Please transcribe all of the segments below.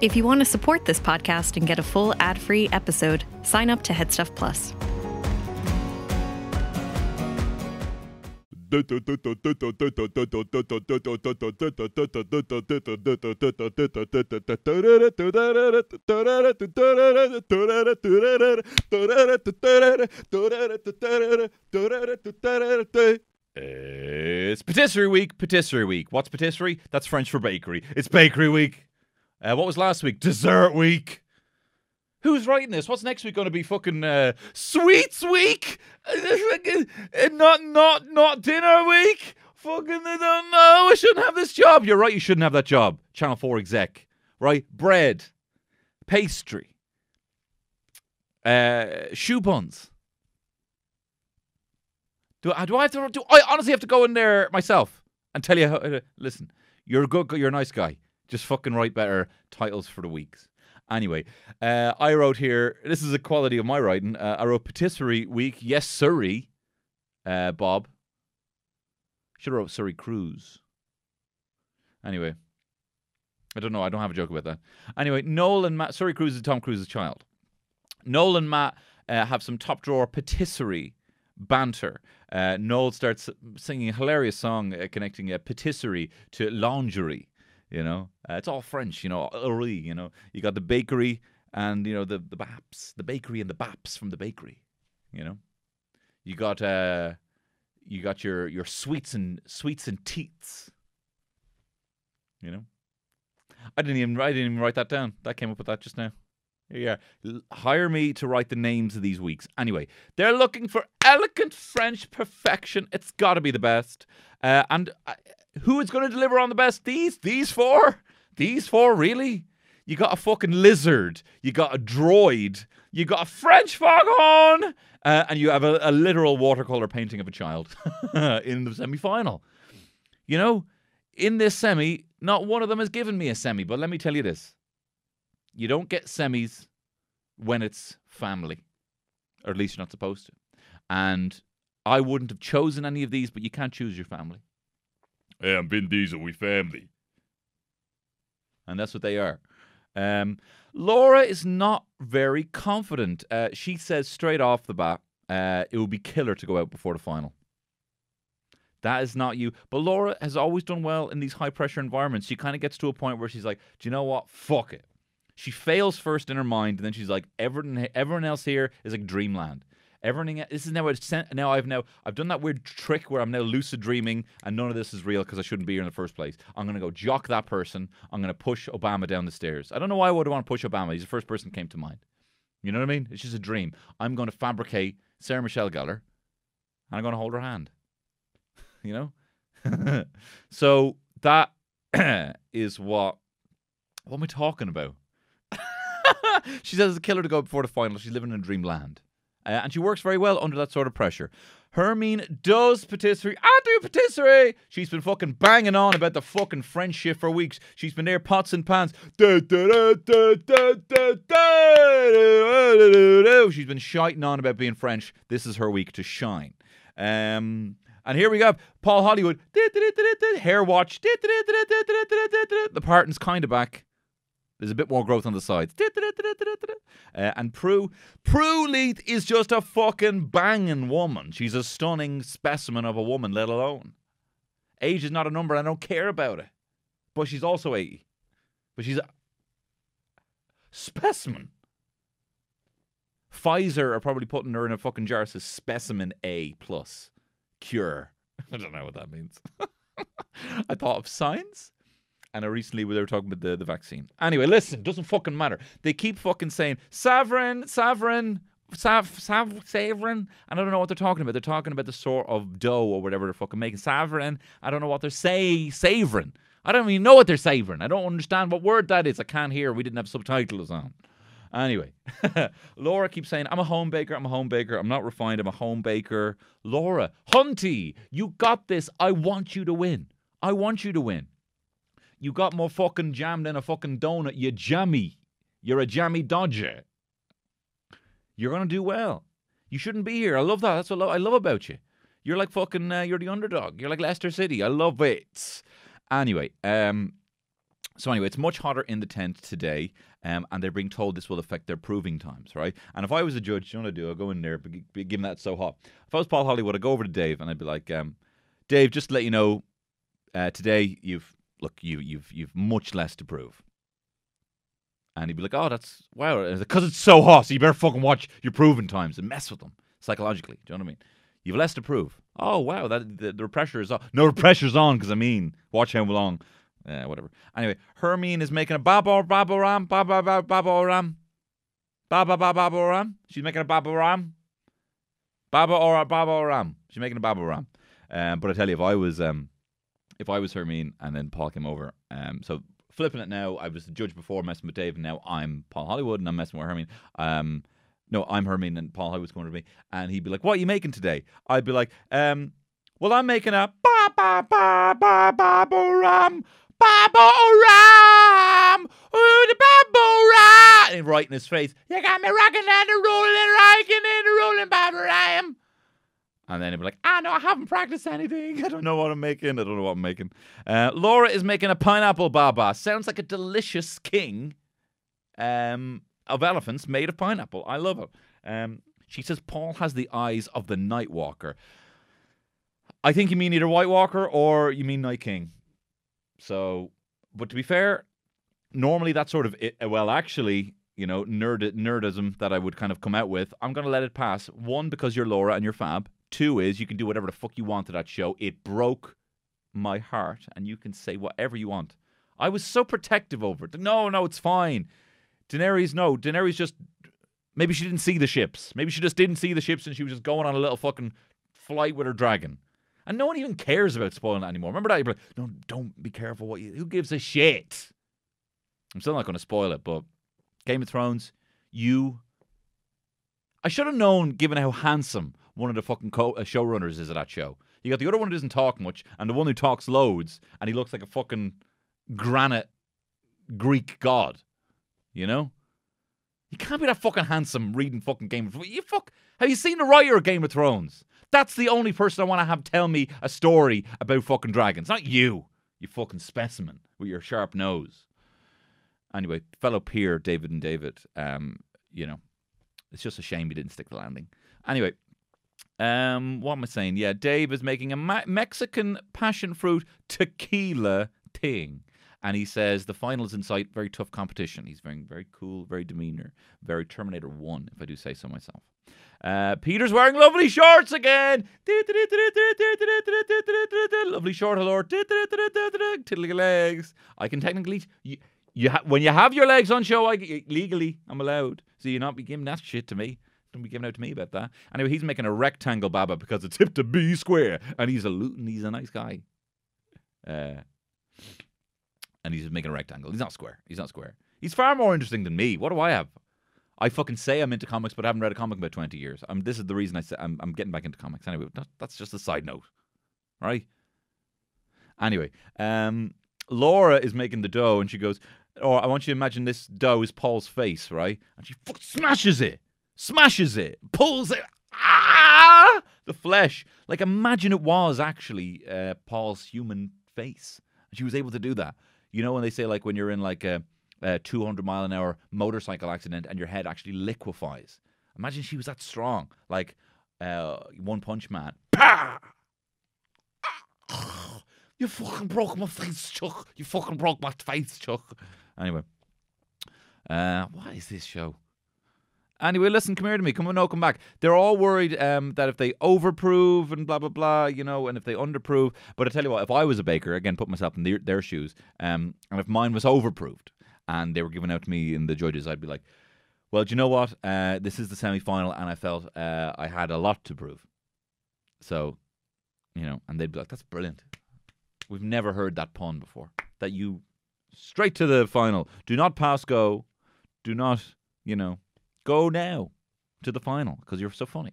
If you want to support this podcast and get a full ad free episode, sign up to Headstuff Plus. It's patisserie week, patisserie week. What's patisserie? That's French for bakery. It's bakery week. Uh, what was last week? Dessert week. Who's writing this? What's next week going to be? Fucking uh, sweets week? Uh, not not not dinner week? Fucking I don't know. I shouldn't have this job. You're right. You shouldn't have that job. Channel Four exec. Right? Bread, pastry, uh, choux buns. Do I, do I have to? Do I honestly have to go in there myself and tell you? How, uh, listen, you're a good, you're a nice guy. Just fucking write better titles for the weeks. Anyway, uh, I wrote here. This is a quality of my writing. Uh, I wrote patisserie week. Yes, Surrey, uh, Bob. Should have wrote Surrey Cruise. Anyway, I don't know. I don't have a joke about that. Anyway, Noel and Matt. Surrey Cruise is Tom Cruise's child. Noel and Matt uh, have some top drawer patisserie banter. Uh, Noel starts singing a hilarious song uh, connecting a patisserie to lingerie. You know, uh, it's all French. You know, you know, you got the bakery and you know the the baps, the bakery and the baps from the bakery. You know, you got uh, you got your your sweets and sweets and teats. You know, I didn't even I didn't even write that down. That came up with that just now. Yeah, hire me to write the names of these weeks. Anyway, they're looking for elegant French perfection. It's got to be the best. Uh, and who is going to deliver on the best? These, these four, these four, really? You got a fucking lizard. You got a droid. You got a French foghorn, uh, and you have a, a literal watercolor painting of a child in the semi-final. You know, in this semi, not one of them has given me a semi. But let me tell you this you don't get semis when it's family, or at least you're not supposed to. And I wouldn't have chosen any of these, but you can't choose your family. Hey, I'm Vin Diesel, we family. And that's what they are. Um, Laura is not very confident. Uh, she says straight off the bat, uh, it would be killer to go out before the final. That is not you. But Laura has always done well in these high pressure environments. She kind of gets to a point where she's like, do you know what? Fuck it. She fails first in her mind, and then she's like, everyone, everyone else here is like dreamland. Everything. This is now. Now I've now. I've done that weird trick where I'm now lucid dreaming, and none of this is real because I shouldn't be here in the first place. I'm gonna go jock that person. I'm gonna push Obama down the stairs. I don't know why I would want to push Obama. He's the first person that came to mind. You know what I mean? It's just a dream. I'm going to fabricate Sarah Michelle Gellar, and I'm going to hold her hand. you know. so that is what. What am I talking about? she says it's a killer to go before the final. She's living in a dreamland. Uh, and she works very well under that sort of pressure. Hermine does patisserie. I do patisserie. She's been fucking banging on about the fucking French shit for weeks. She's been there pots and pans. She's been shiting on about being French. This is her week to shine. Um, and here we go. Paul Hollywood. Hair watch. The Parton's kind of back. There's a bit more growth on the sides. Uh, and Prue, Prue Leith is just a fucking banging woman. She's a stunning specimen of a woman, let alone. Age is not a number. I don't care about it. But she's also 80. But she's a specimen. Pfizer are probably putting her in a fucking jar says specimen A plus cure. I don't know what that means. I thought of science and I recently they were talking about the, the vaccine. Anyway, listen, doesn't fucking matter. They keep fucking saying sovereign, sovereign, sav, sav, sovereign. And I don't know what they're talking about. They're talking about the sort of dough or whatever they're fucking making. Sovereign. I don't know what they're say savoring. I don't even know what they're savoring. I don't understand what word that is. I can't hear. We didn't have subtitles on. Anyway, Laura keeps saying, I'm a home baker, I'm a home baker, I'm not refined, I'm a home baker. Laura, Hunty, you got this. I want you to win. I want you to win. You got more fucking jam than a fucking donut, You're jammy. You're a jammy dodger. You're gonna do well. You shouldn't be here. I love that. That's what I love about you. You're like fucking. Uh, you're the underdog. You're like Leicester City. I love it. Anyway, um, So anyway, it's much hotter in the tent today, um, and they're being told this will affect their proving times, right? And if I was a judge, you know what I do? I'll go in there, given that so hot. If I was Paul Hollywood, I'd go over to Dave and I'd be like, um, Dave, just to let you know, uh, today you've look, you you've you've much less to prove. And he'd be like, "Oh, that's wow, because it's so hot, so you better fucking watch your proven times and mess with them psychologically." Do you know what I mean? You've less to prove. Oh wow, that the, the pressure is on. No, pressure's on because I mean, watch how long. Uh, whatever. Anyway, Hermine is making a babo babo ram babo babo babo ram babo babo babo ram. She's making a babo ram. Baba or babo ram. She's making a babo ram. Um, but I tell you, if I was um, if I was Hermine and then Paul came over, um, so flipping it now, I was the judge before messing with Dave, and now I'm Paul Hollywood and I'm messing with Hermine. Um, no, I'm Hermine and Paul Hollywood's going to me, and he'd be like, "What are you making today?" I'd be like, um, "Well, I'm making a ba ba ba ba ba ba ram." Babo Ram! Ooh, the Babo Ram! And right in his face, you got me rocking and a rolling, rocking and a rolling Ram. And then he'd be like, ah, no, I haven't practiced anything. I don't know what I'm making. I don't know what I'm making. Uh, Laura is making a pineapple baba. Sounds like a delicious king um, of elephants made of pineapple. I love it. Um, she says Paul has the eyes of the Night Walker. I think you mean either White Walker or you mean Night King. So, but to be fair, normally that sort of it, well, actually, you know, nerd nerdism that I would kind of come out with. I'm gonna let it pass. One because you're Laura and you're fab. Two is you can do whatever the fuck you want to that show. It broke my heart, and you can say whatever you want. I was so protective over it. No, no, it's fine. Daenerys, no, Daenerys just maybe she didn't see the ships. Maybe she just didn't see the ships, and she was just going on a little fucking flight with her dragon. And no one even cares about spoiling that anymore. Remember that? You're like, no, don't be careful. What you, who gives a shit? I'm still not going to spoil it, but Game of Thrones, you. I should have known, given how handsome one of the fucking co- uh, showrunners is of that show. You got the other one who doesn't talk much, and the one who talks loads, and he looks like a fucking granite Greek god. You know? You can't be that fucking handsome reading fucking Game of Thrones. You fuck. Have you seen the writer of Game of Thrones? That's the only person I want to have tell me a story about fucking dragons. Not you, you fucking specimen with your sharp nose. Anyway, fellow peer David and David, um, you know, it's just a shame he didn't stick the landing. Anyway, um, what am I saying? Yeah, Dave is making a Ma- Mexican passion fruit tequila thing. And he says the finals in sight, very tough competition. He's very, very cool, very demeanor, very Terminator 1, if I do say so myself. Uh, Peter's wearing lovely shorts again. Lovely short, hello. Tiddly legs. I can technically, you, you ha- when you have your legs on show, I, legally, I'm allowed. So you're not be giving that shit to me. Don't be giving out to me about that. Anyway, he's making a rectangle baba because it's hip to be square, and he's a Luton. He's a nice guy. Uh, and he's making a rectangle. He's not square. He's not square. He's far more interesting than me. What do I have? I fucking say I'm into comics, but I haven't read a comic in about 20 years. I'm, this is the reason I say I'm, I'm getting back into comics. Anyway, that, that's just a side note. Right? Anyway, um, Laura is making the dough and she goes, or I want you to imagine this dough is Paul's face, right? And she smashes it, smashes it, pulls it, ah, the flesh. Like imagine it was actually uh, Paul's human face. She was able to do that. You know when they say like when you're in like a, a 200 mile an hour motorcycle accident and your head actually liquefies. Imagine she was that strong, like uh, One Punch Man. Pah! You fucking broke my face, Chuck. You fucking broke my face, Chuck. Anyway, uh, what is this show? Anyway, listen, come here to me. Come on, no, come back. They're all worried um, that if they overprove and blah blah blah, you know, and if they underprove. But I tell you what, if I was a baker, again, put myself in their, their shoes, um, and if mine was overproved and they were given out to me in the judges, I'd be like, well, do you know what? Uh, this is the semi final, and I felt uh, I had a lot to prove. So, you know, and they'd be like, that's brilliant. We've never heard that pun before. That you straight to the final. Do not pass go. Do not, you know, go now to the final because you're so funny.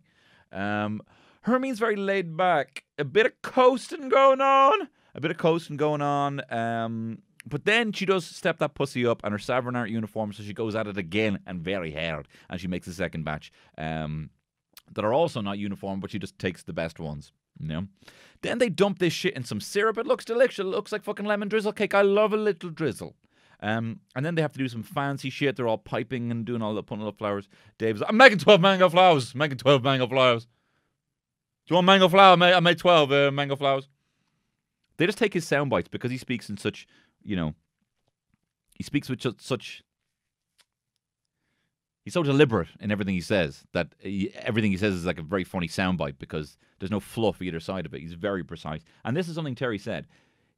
Um, Hermine's very laid back. A bit of coasting going on. A bit of coasting going on. Um, but then she does step that pussy up and her savarins aren't uniform, so she goes at it again and very hard. And she makes a second batch um, that are also not uniform, but she just takes the best ones. You know? Then they dump this shit in some syrup. It looks delicious. It looks like fucking lemon drizzle cake. I love a little drizzle. Um, and then they have to do some fancy shit. They're all piping and doing all the putting up flowers. Dave's, I'm making 12 mango flowers. I'm Making 12 mango flowers. Do you want mango flower? I made, I made 12 uh, mango flowers. They just take his sound bites because he speaks in such, you know, he speaks with such, such he's so deliberate in everything he says that he, everything he says is like a very funny soundbite because there's no fluff either side of it. He's very precise. And this is something Terry said.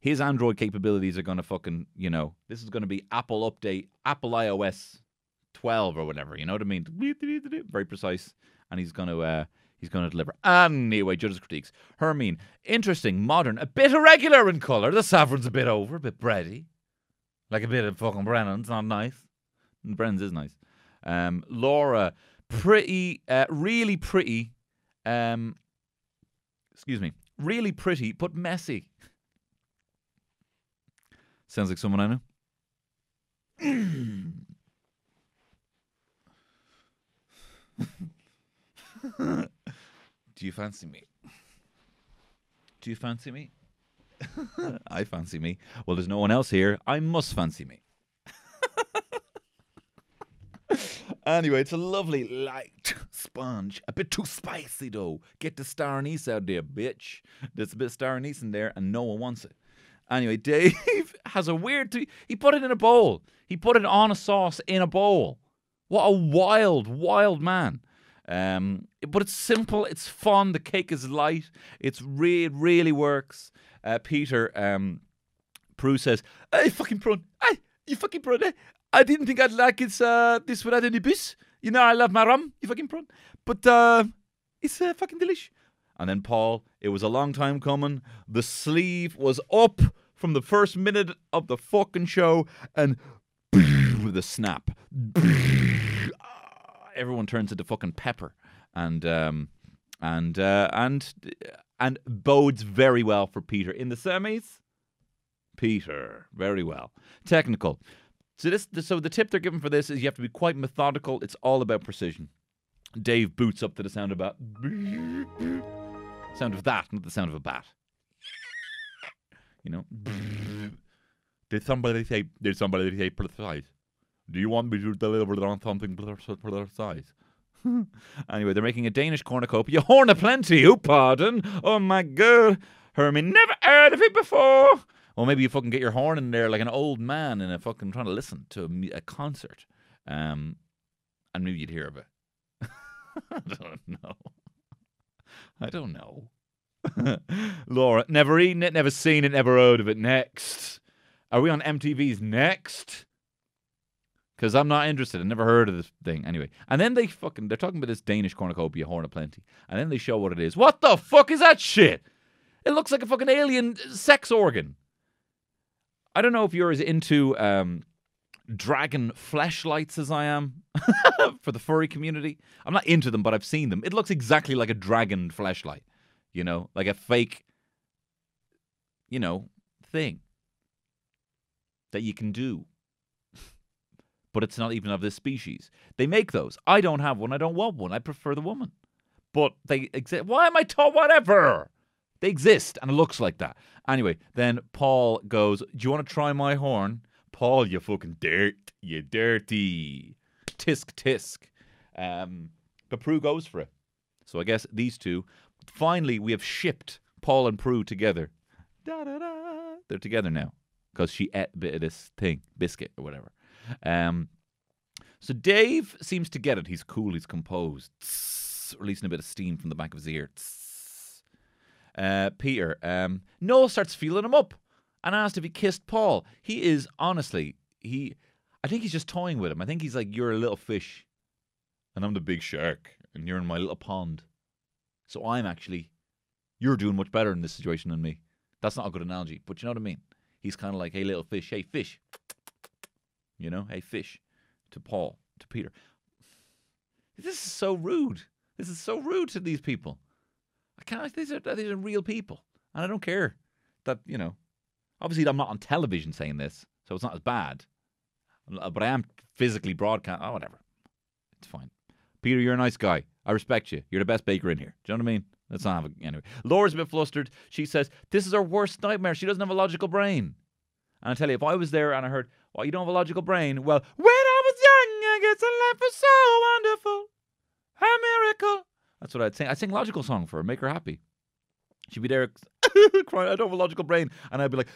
His Android capabilities are going to fucking, you know, this is going to be Apple update, Apple iOS 12 or whatever. You know what I mean? Very precise. And he's going to, uh, he's going to deliver. Anyway, judges' critiques. Hermine, interesting, modern, a bit irregular in colour. The saffron's a bit over, a bit bready. Like a bit of fucking Brennan's, not nice. Brennan's is nice. Um, Laura, pretty, uh, really pretty. Um, excuse me, really pretty, but messy. Sounds like someone I know. Do you fancy me? Do you fancy me? I fancy me. Well, there's no one else here. I must fancy me. anyway, it's a lovely light sponge. A bit too spicy though. Get the star anise out there, bitch. There's a bit of star anise in there, and no one wants it. Anyway, Dave has a weird. T- he put it in a bowl. He put it on a sauce in a bowl. What a wild, wild man. Um, but it's simple. It's fun. The cake is light. It's re- it really works. Uh, Peter um, Prue says, "Hey, fucking prawn! Hey, you fucking prawn! Eh? I didn't think I'd like it uh, this without any bis. You know, I love my rum. You fucking prawn, but uh, it's uh, fucking delish." And then Paul, it was a long time coming. The sleeve was up from the first minute of the fucking show, and with a snap, everyone turns into fucking pepper, and um, and uh, and and bodes very well for Peter in the semis. Peter, very well. Technical. So this, so the tip they're giving for this is you have to be quite methodical. It's all about precision. Dave boots up to the sound of a sound of that, not the sound of a bat. You know. Did somebody say? Did somebody say precise? Do you want me to deliver on something precise? anyway, they're making a Danish cornucopia. Horn a plenty, oh pardon. Oh my god. Hermie, never heard of it before. Or maybe you fucking get your horn in there like an old man in a fucking trying to listen to a, a concert. Um, and maybe you'd hear of it. I don't know. I don't know. Laura, never eaten it, never seen it, never heard of it. Next. Are we on MTV's next? Because I'm not interested. I never heard of this thing. Anyway. And then they fucking, they're talking about this Danish cornucopia, horn of plenty. And then they show what it is. What the fuck is that shit? It looks like a fucking alien sex organ. I don't know if you're as into um, dragon fleshlights as I am for the furry community. I'm not into them, but I've seen them. It looks exactly like a dragon fleshlight, you know, like a fake, you know, thing that you can do. but it's not even of this species. They make those. I don't have one. I don't want one. I prefer the woman. But they exist. Why am I told whatever? They exist, and it looks like that. Anyway, then Paul goes, Do you want to try my horn? Paul, you fucking dirt. You dirty. Tisk tisk. Um, but Prue goes for it. So I guess these two, finally, we have shipped Paul and Prue together. Da, da, da. They're together now because she ate a bit of this thing, biscuit or whatever. Um, so Dave seems to get it. He's cool. He's composed. Tss, releasing a bit of steam from the back of his ear. Uh, Peter. Um, Noel starts feeling him up and asked if he kissed Paul. He is honestly, he. I think he's just toying with him. I think he's like, "You're a little fish, and I'm the big shark, and you're in my little pond. So I'm actually, you're doing much better in this situation than me." That's not a good analogy, but you know what I mean. He's kind of like, "Hey, little fish, hey, fish," you know, "Hey, fish," to Paul, to Peter. This is so rude. This is so rude to these people. I can't. These are these are real people, and I don't care that you know. Obviously, I'm not on television saying this, so it's not as bad. But I am physically broadcast. Oh, whatever. It's fine. Peter, you're a nice guy. I respect you. You're the best baker in here. Do you know what I mean? Let's not have a, anyway. Laura's a bit flustered. She says, "This is her worst nightmare. She doesn't have a logical brain." And I tell you, if I was there and I heard, What, you don't have a logical brain? Well, when I was young, I guess life was so wonderful. A miracle. That's what I'd sing. I'd sing logical song for her, make her happy. She'd be there crying, I don't have a logical brain. And I'd be like,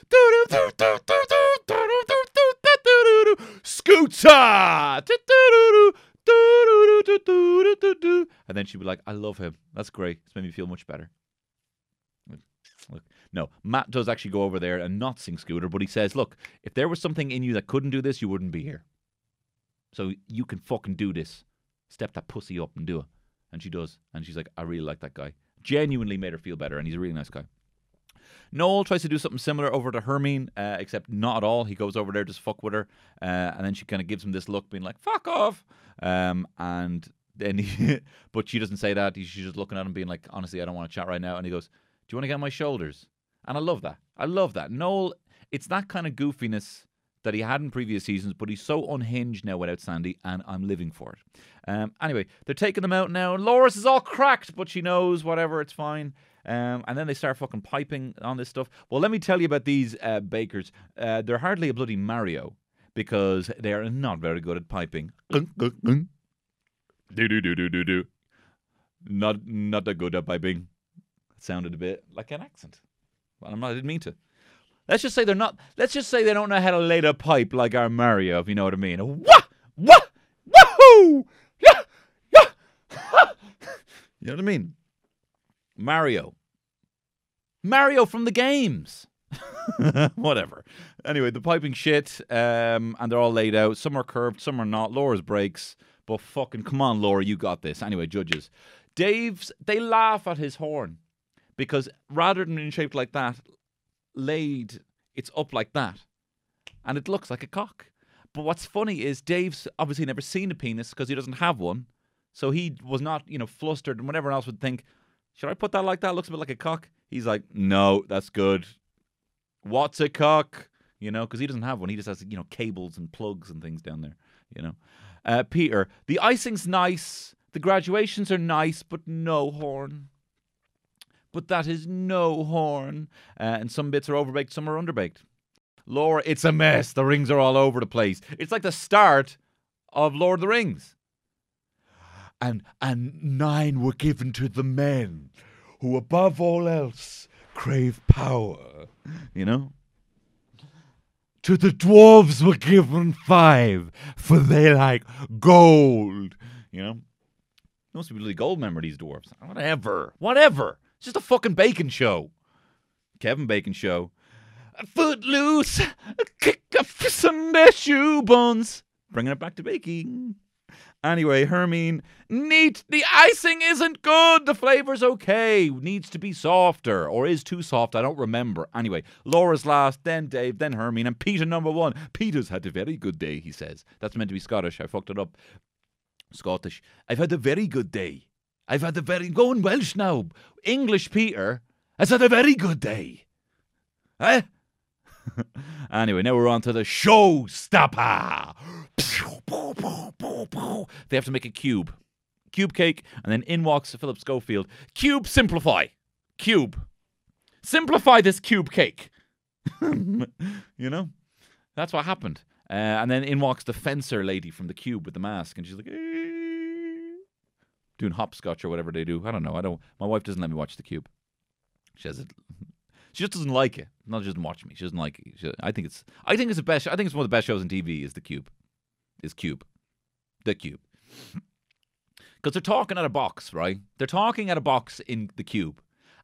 Scooter! And then she'd be like, I love him. That's great. It's made me feel much better. Look, no, Matt does actually go over there and not sing Scooter, but he says, look, if there was something in you that couldn't do this, you wouldn't be here. So you can fucking do this. Step that pussy up and do it. And she does. And she's like, I really like that guy. Genuinely made her feel better, and he's a really nice guy. Noel tries to do something similar over to Hermine, uh, except not at all. He goes over there just fuck with her, uh, and then she kind of gives him this look, being like "fuck off," um, and then he, but she doesn't say that. She's just looking at him, being like, "Honestly, I don't want to chat right now." And he goes, "Do you want to get on my shoulders?" And I love that. I love that. Noel, it's that kind of goofiness that he had in previous seasons, but he's so unhinged now without Sandi, and I'm living for it. Um, anyway, they're taking them out now. Laura's is all cracked, but she knows whatever, it's fine. Um, and then they start fucking piping on this stuff. Well, let me tell you about these uh, bakers. Uh, they're hardly a bloody Mario because they are not very good at piping. Do do do do do do. Not not that good at piping. It sounded a bit like an accent. Well, I'm not, I didn't mean to. Let's just say they're not. Let's just say they don't know how to lay the pipe like our Mario, if you know what I mean. Wah wah wahoo! Yeah yeah. you know what I mean? Mario. Mario from the games. Whatever. Anyway, the piping shit, um, and they're all laid out. Some are curved, some are not. Laura's breaks, but fucking come on, Laura, you got this. Anyway, judges. Dave's, they laugh at his horn because rather than being shaped like that, laid, it's up like that. And it looks like a cock. But what's funny is Dave's obviously never seen a penis because he doesn't have one. So he was not, you know, flustered and whatever else would think, should I put that like that? Looks a bit like a cock. He's like, no, that's good. What's a cock? You know, because he doesn't have one. He just has, you know, cables and plugs and things down there, you know. Uh, Peter, the icing's nice. The graduations are nice, but no horn. But that is no horn. Uh, and some bits are overbaked, some are underbaked. Laura, it's a mess. The rings are all over the place. It's like the start of Lord of the Rings and and nine were given to the men who above all else crave power you know? To the dwarves were given five for they like gold you know? Must be really gold member these dwarves. Whatever whatever. It's just a fucking bacon show. Kevin bacon show. A foot loose a kick fist on their shoe bones bringing it back to baking Anyway, Hermine, neat. The icing isn't good. The flavor's okay. Needs to be softer, or is too soft. I don't remember. Anyway, Laura's last, then Dave, then Hermine, and Peter number one. Peter's had a very good day, he says. That's meant to be Scottish. I fucked it up. Scottish. I've had a very good day. I've had a very going Welsh now. English Peter has had a very good day. Eh? anyway, now we're on to the show showstopper. They have to make a cube. Cube cake, and then in walks Philip Schofield. Cube simplify. Cube. Simplify this cube cake. you know? That's what happened. Uh, and then in walks the fencer lady from the cube with the mask, and she's like, doing hopscotch or whatever they do. I don't know. I don't. My wife doesn't let me watch the cube. She has it. She just doesn't like it. Not just doesn't watch me. She doesn't like it. She, I think it's. I think it's the best. I think it's one of the best shows on TV. Is the Cube. Is Cube. The Cube. Because they're talking at a box, right? They're talking at a box in the Cube,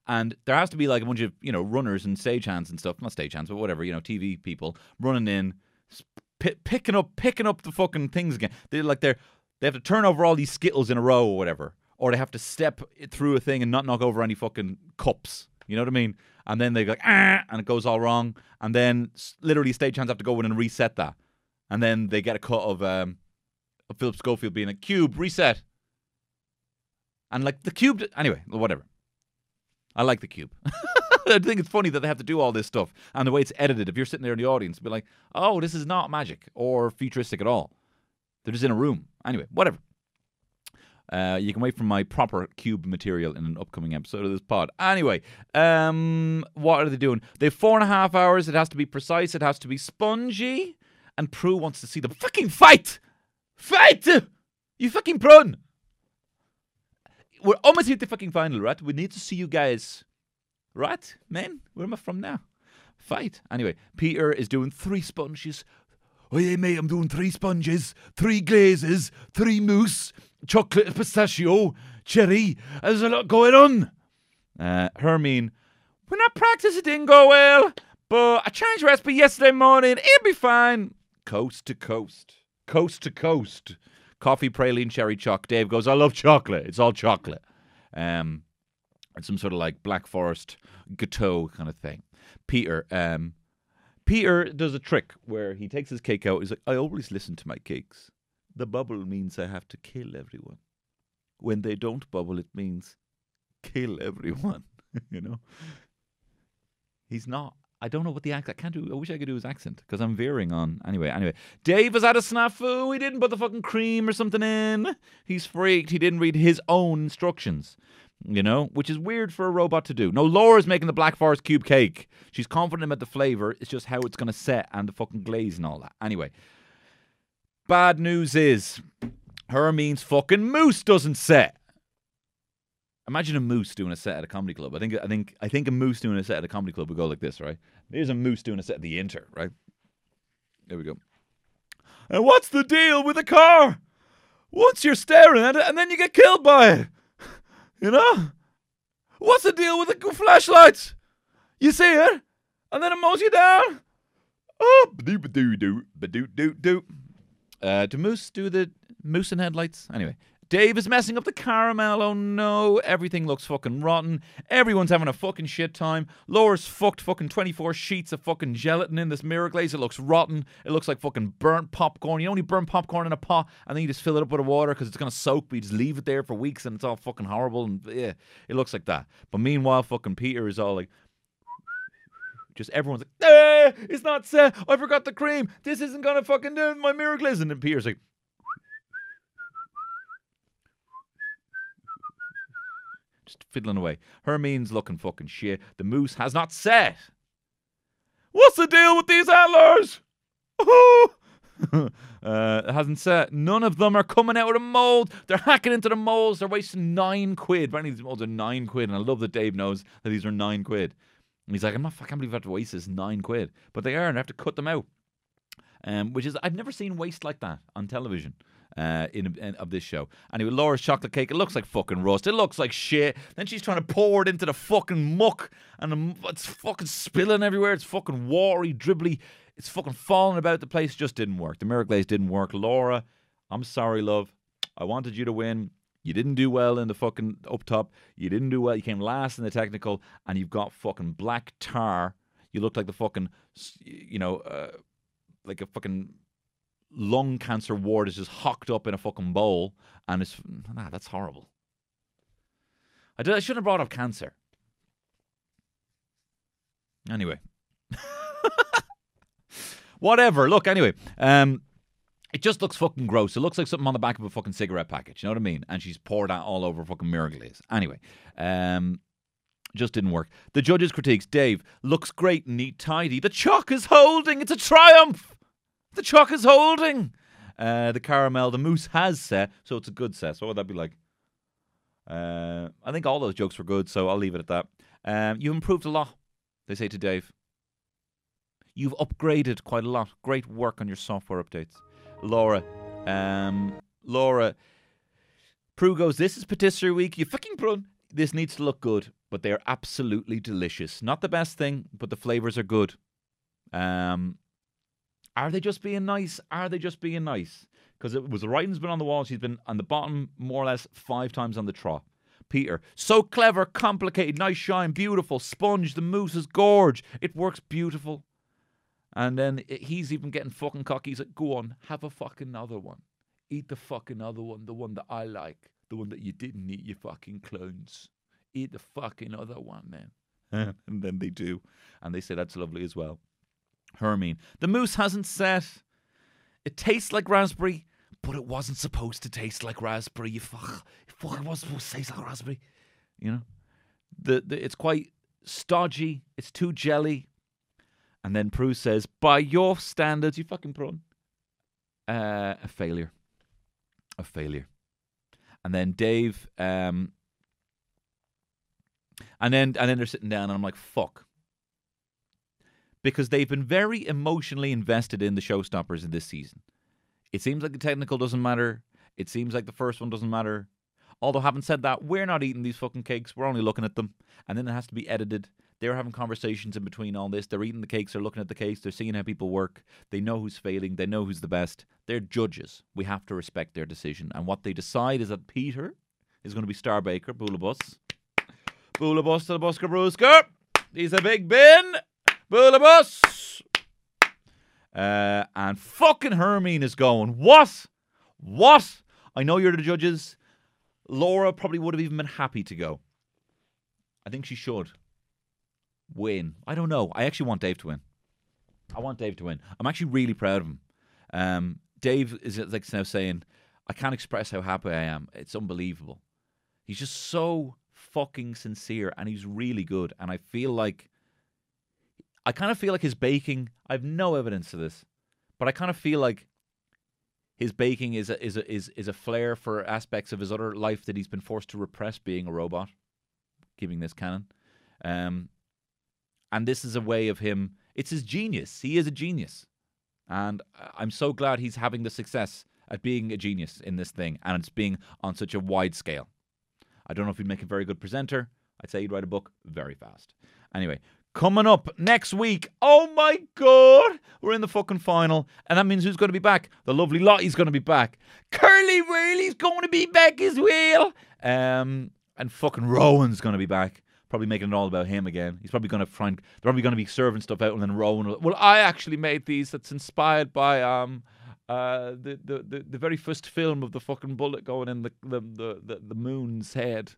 and there has to be like a bunch of you know runners and stagehands and stuff. Not stagehands, but whatever. You know, TV people running in, p- picking up, picking up the fucking things again. They're like they're they have to turn over all these skittles in a row or whatever, or they have to step through a thing and not knock over any fucking cups. You know what I mean? And then they go ah, and it goes all wrong. And then literally stagehands have to go in and reset that. And then they get a cut of um, of Philip Schofield being a cube reset. And like the cube, anyway, whatever. I like the cube. I think it's funny that they have to do all this stuff and the way it's edited. If you're sitting there in the audience, be like, "Oh, this is not magic or futuristic at all." They're just in a room. Anyway, whatever. Uh, you can wait for my proper cube material in an upcoming episode of this pod. Anyway, um, what are they doing? They have four and a half hours. It has to be precise. It has to be spongy. And Prue wants to see them fucking fight. Fight! You fucking prun. We're almost here at the fucking final, right? We need to see you guys. Right, men? Where am I from now? Fight. Anyway, Peter is doing three sponges. Oh yeah, mate, I'm doing three sponges, three glazes, three mousse, chocolate pistachio, cherry. There's a lot going on. Uh, Hermine, when I practice, it didn't go well, but I changed recipe yesterday morning. It'll be fine. Coast to coast, coast to coast. Coffee, praline, cherry, choc. Dave goes, I love chocolate. It's all chocolate. Um, it's some sort of like Black Forest gâteau kind of thing. Peter, um, Peter does a trick where he takes his cake out. He's like, I always listen to my cakes. The bubble means I have to kill everyone. When they don't bubble, it means kill everyone. you know? He's not. I don't know what the accent. I can't do. I wish I could do his accent because I'm veering on. Anyway, anyway, Dave has had a snafu. He didn't put the fucking cream or something in. He's freaked. He didn't read his own instructions. You know, which is weird for a robot to do. No, Laura's making the Black Forest cube cake. She's confident about the flavor. It's just how it's to set and the fucking glaze and all that. Anyway, bad news is her means fucking moose doesn't set. Imagine a moose doing a set at a comedy club. I think I think I think a moose doing a set at a comedy club would go like this, right? Here's a moose doing a set at the Inter, right? There we go. And what's the deal with a car? Once you're staring at it, and then you get killed by it. You know? What's the deal with the flashlights? You see it, and then it mows you down. Oh, doo doo doo doo doo doo. Uh, do moose do the moose and headlights? Anyway, Dave is messing up the caramel. Oh no, everything looks fucking rotten. Everyone's having a fucking shit time. Laura's fucked fucking 24 sheets of fucking gelatin in this mirror glaze. It looks rotten. It looks like fucking burnt popcorn. You only burn popcorn in a pot and then you just fill it up with water because it's going to soak, but you just leave it there for weeks and it's all fucking horrible. And yeah, it looks like that. But meanwhile, fucking Peter is all like, just everyone's like, eh, it's not set. I forgot the cream. This isn't gonna fucking do my mirror glaze. And Peter's like, just fiddling away. Hermine's looking fucking shit. The moose has not set. What's the deal with these antlers? uh, it hasn't set. None of them are coming out of the mold. They're hacking into the molds. They're wasting nine quid. Apparently, these molds are nine quid, and I love that Dave knows that these are nine quid. And he's like, I'm not, I can't believe I have to waste this nine quid. But they are, and I have to cut them out. Um, which is, I've never seen waste like that on television uh, in, in of this show. Anyway, Laura's chocolate cake. It looks like fucking rust. It looks like shit. Then she's trying to pour it into the fucking muck, and it's fucking spilling everywhere. It's fucking watery, dribbly. It's fucking falling about the place. Just didn't work. The mirror glaze didn't work. Laura, I'm sorry, love. I wanted you to win. You didn't do well in the fucking up top. You didn't do well. You came last in the technical, and you've got fucking black tar. You look like the fucking, you know, uh, like a fucking lung cancer ward is just hocked up in a fucking bowl, and it's nah, that's horrible. I, did, I shouldn't have brought up cancer. Anyway, whatever. Look, anyway, um, it just looks fucking gross. It looks like something on the back of a fucking cigarette package. You know what I mean? And she's poured that all over fucking glaze. Anyway, um, just didn't work. The judges' critiques. Dave looks great, neat, tidy. The chalk is holding. It's a triumph. The chalk is holding. Uh, the caramel, the mousse has set, so it's a good set. So what would that be like? Uh, I think all those jokes were good, so I'll leave it at that. Um, you've improved a lot, they say to Dave. You've upgraded quite a lot. Great work on your software updates. Laura, um, Laura, Prue goes, This is patisserie week. You fucking prune. This needs to look good, but they're absolutely delicious. Not the best thing, but the flavors are good. Um, are they just being nice? Are they just being nice? Because it was the writing's been on the wall. She's been on the bottom more or less five times on the trot. Peter, so clever, complicated, nice shine, beautiful, sponge, the mousse is gorge. It works beautiful. And then he's even getting fucking cocky. He's like, go on, have a fucking other one. Eat the fucking other one, the one that I like, the one that you didn't eat, you fucking clones. Eat the fucking other one, man. and then they do. And they say that's lovely as well. Hermine. The mousse hasn't set. It tastes like raspberry, but it wasn't supposed to taste like raspberry. You fuck, it wasn't supposed to taste like raspberry. You know, the, the it's quite stodgy. It's too jelly. And then Prue says, by your standards, you fucking prawn. Uh, a failure. A failure. And then Dave, um, and then and then they're sitting down, and I'm like, fuck. Because they've been very emotionally invested in the showstoppers in this season. It seems like the technical doesn't matter. It seems like the first one doesn't matter. Although, having said that, we're not eating these fucking cakes. We're only looking at them. And then it has to be edited. They're having conversations in between all this. They're eating the cakes. They're looking at the cakes. They're seeing how people work. They know who's failing. They know who's the best. They're judges. We have to respect their decision. And what they decide is that Peter is going to be Star Baker, Boolabus. Boolabus to the Busker Brewsker. He's a big bin. Boolabus. Uh, and fucking Hermine is going, what? What? I know you're the judges. Laura probably would have even been happy to go. I think she should win. I don't know. I actually want Dave to win. I want Dave to win. I'm actually really proud of him. Um, Dave is like now saying, I can't express how happy I am. It's unbelievable. He's just so fucking sincere and he's really good. And I feel like, I kind of feel like his baking, I have no evidence of this, but I kind of feel like his baking is a, is a, is is a flair for aspects of his other life that he's been forced to repress being a robot, giving this canon. Um, and this is a way of him. It's his genius. He is a genius, and I'm so glad he's having the success at being a genius in this thing, and it's being on such a wide scale. I don't know if he'd make a very good presenter. I'd say he'd write a book very fast. Anyway, Coming up next week. Oh my god, we're in the fucking final, and that means who's going to be back? The lovely Lottie's going to be back. Curly Wurly's going to be back as well. Um, and fucking Rowan's going to be back. Probably making it all about him again. He's probably going to find. They're probably going to be serving stuff out, and then Rowan. Will, well, I actually made these. That's inspired by um. Uh, the, the, the, the very first film of the fucking bullet going in the, the, the, the moon's head.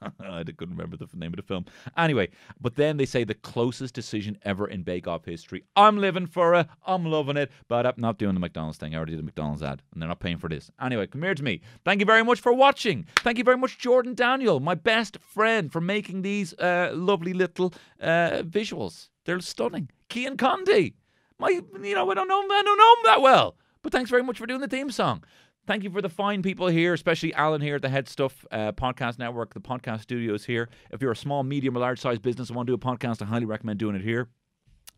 I couldn't remember the name of the film. Anyway, but then they say the closest decision ever in Bake Off history. I'm living for it. I'm loving it. But I'm not doing the McDonald's thing. I already did the McDonald's ad, and they're not paying for this. Anyway, come here to me. Thank you very much for watching. Thank you very much, Jordan Daniel, my best friend, for making these uh, lovely little uh, visuals. They're stunning. Kian Conde, my, you know, I don't know, him. I don't know him that well. But thanks very much for doing the theme song. Thank you for the fine people here, especially Alan here at the Head Stuff uh, Podcast Network, the podcast studios here. If you're a small, medium, or large size business and want to do a podcast, I highly recommend doing it here.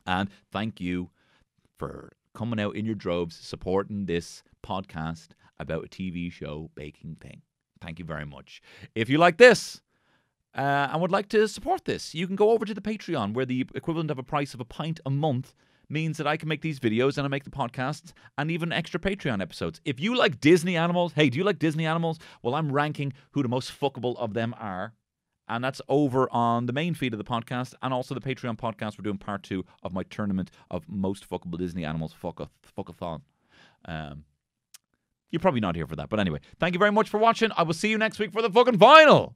And thank you for coming out in your droves, supporting this podcast about a TV show baking thing. Thank you very much. If you like this, uh, and would like to support this, you can go over to the Patreon, where the equivalent of a price of a pint a month means that I can make these videos and I make the podcasts and even extra Patreon episodes. If you like Disney animals, hey, do you like Disney animals? Well, I'm ranking who the most fuckable of them are. And that's over on the main feed of the podcast and also the Patreon podcast. We're doing part two of my tournament of most fuckable Disney animals, fuck fuckathon. Um, you're probably not here for that. But anyway, thank you very much for watching. I will see you next week for the fucking final.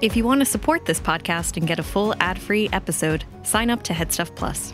If you want to support this podcast and get a full ad free episode, sign up to Headstuff Plus.